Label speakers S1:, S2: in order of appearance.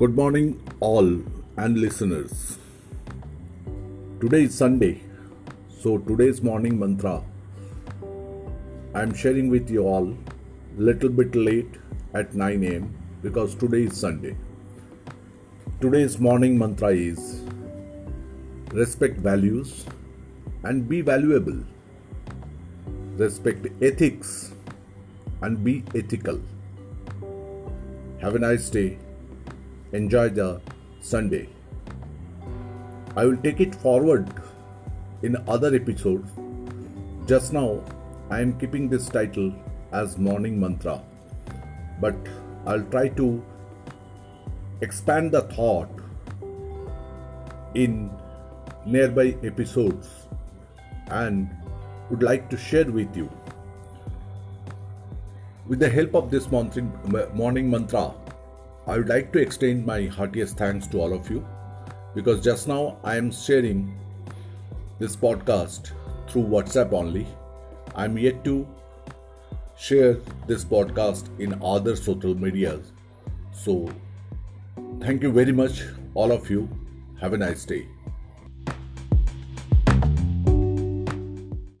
S1: Good morning, all and listeners. Today is Sunday, so today's morning mantra I'm sharing with you all a little bit late at 9 a.m. because today is Sunday. Today's morning mantra is respect values and be valuable. Respect ethics and be ethical. Have a nice day. Enjoy the Sunday. I will take it forward in other episodes. Just now, I am keeping this title as Morning Mantra, but I'll try to expand the thought in nearby episodes and would like to share with you. With the help of this morning morning mantra, I would like to extend my heartiest thanks to all of you because just now I am sharing this podcast through WhatsApp only. I'm yet to share this podcast in other social medias. So, thank you very much, all of you. Have a nice day.